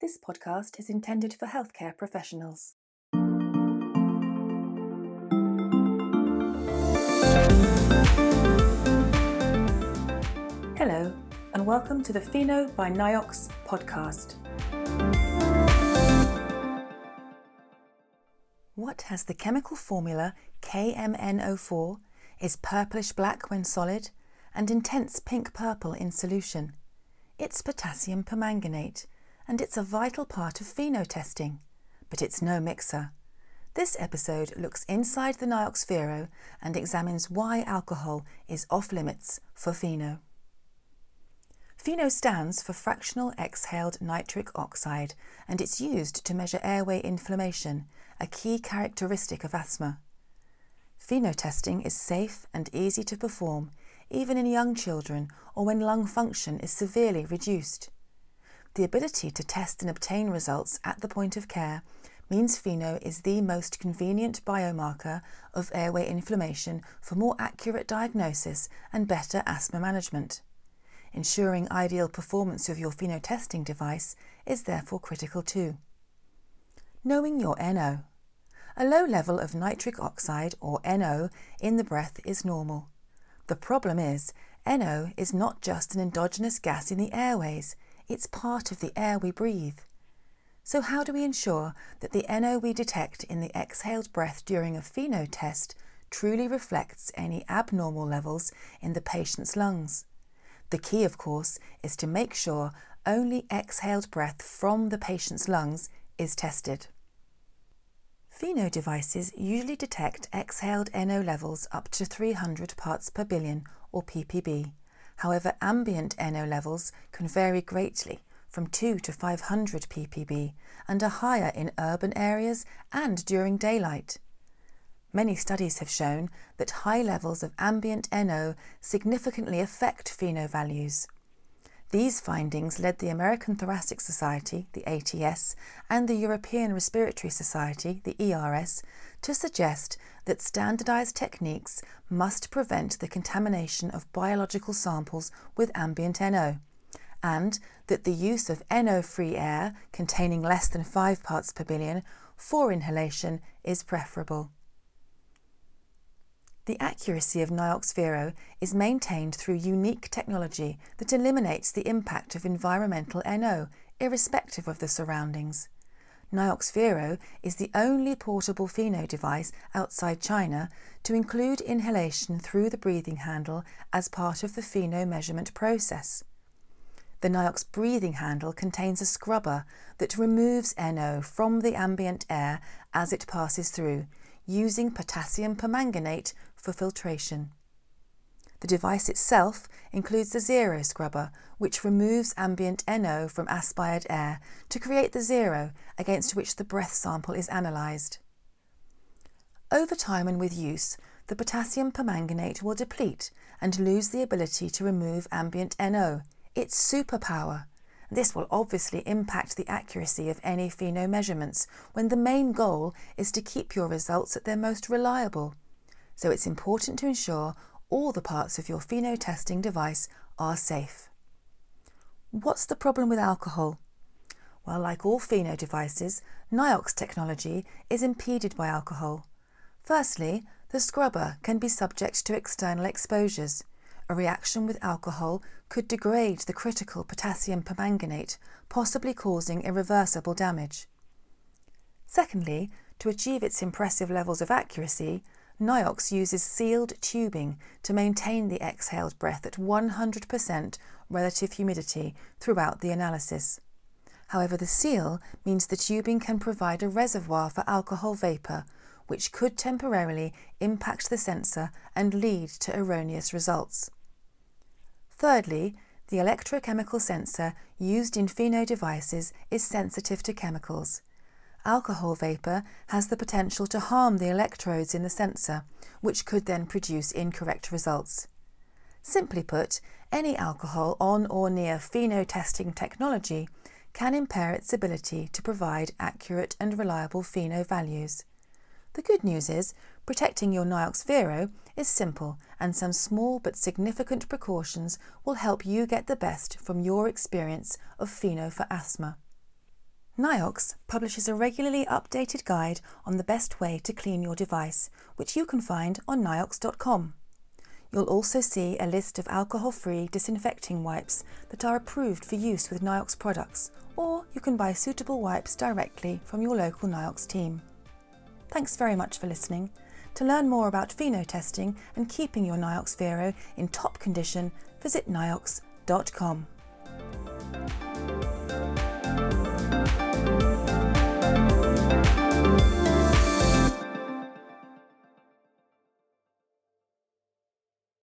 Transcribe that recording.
This podcast is intended for healthcare professionals. Hello, and welcome to the FeNO by Niox podcast. What has the chemical formula KMNO4, is purplish black when solid, and intense pink purple in solution? It's potassium permanganate, and it's a vital part of FeNO testing, but it's no mixer. This episode looks inside the Niox Vero and examines why alcohol is off limits for FeNO. FeNO stands for fractional exhaled nitric oxide and it's used to measure airway inflammation, a key characteristic of asthma. FeNO testing is safe and easy to perform, even in young children or when lung function is severely reduced. The ability to test and obtain results at the point of care means FeNO is the most convenient biomarker of airway inflammation for more accurate diagnosis and better asthma management. Ensuring ideal performance of your FeNO testing device is therefore critical too. Knowing your NO. A low level of nitric oxide, or NO, in the breath is normal. The problem is, NO is not just an endogenous gas in the airways, it's part of the air we breathe. So, how do we ensure that the NO we detect in the exhaled breath during a FeNO test truly reflects any abnormal levels in the patient's lungs? The key, of course, is to make sure only exhaled breath from the patient's lungs is tested. FeNO devices usually detect exhaled NO levels up to 300 parts per billion or ppb. However, ambient NO levels can vary greatly from 2 to 500 ppb and are higher in urban areas and during daylight. Many studies have shown that high levels of ambient NO significantly affect FeNO values. These findings led the American Thoracic Society, the ATS, and the European Respiratory Society, the ERS, to suggest that standardized techniques must prevent the contamination of biological samples with ambient NO, and that the use of NO free air containing less than 5 parts per billion for inhalation is preferable. The accuracy of Niox Vero is maintained through unique technology that eliminates the impact of environmental NO, irrespective of the surroundings. Niox Vero is the only portable FeNO device outside China to include inhalation through the breathing handle as part of the FeNO measurement process. The Niox breathing handle contains a scrubber that removes NO from the ambient air as it passes through, using potassium permanganate for filtration. The device itself includes the zero scrubber, which removes ambient NO from aspired air to create the zero against which the breath sample is analysed. Over time and with use, the potassium permanganate will deplete and lose the ability to remove ambient NO, its superpower. This will obviously impact the accuracy of any FeNO measurements when the main goal is to keep your results at their most reliable. So it's important to ensure all the parts of your FeNO testing device are safe. What's the problem with alcohol? Well, like all FeNO devices, Niox technology is impeded by alcohol. Firstly, the scrubber can be subject to external exposures. A reaction with alcohol could degrade the critical potassium permanganate, possibly causing irreversible damage. Secondly, to achieve its impressive levels of accuracy, Niox uses sealed tubing to maintain the exhaled breath at 100% relative humidity throughout the analysis. However, the seal means the tubing can provide a reservoir for alcohol vapour, which could temporarily impact the sensor and lead to erroneous results. Thirdly, the electrochemical sensor used in FeNO devices is sensitive to chemicals alcohol vapour has the potential to harm the electrodes in the sensor, which could then produce incorrect results. Simply put, any alcohol on or near FeNO testing technology can impair its ability to provide accurate and reliable FeNO values. The good news is, protecting your Niox Vero is simple, and some small but significant precautions will help you get the best from your experience of FeNO for asthma. Niox publishes a regularly updated guide on the best way to clean your device, which you can find on niox.com. You'll also see a list of alcohol free disinfecting wipes that are approved for use with Niox products, or you can buy suitable wipes directly from your local Niox team. Thanks very much for listening. To learn more about FeNO testing and keeping your Niox Vero in top condition, visit niox.com.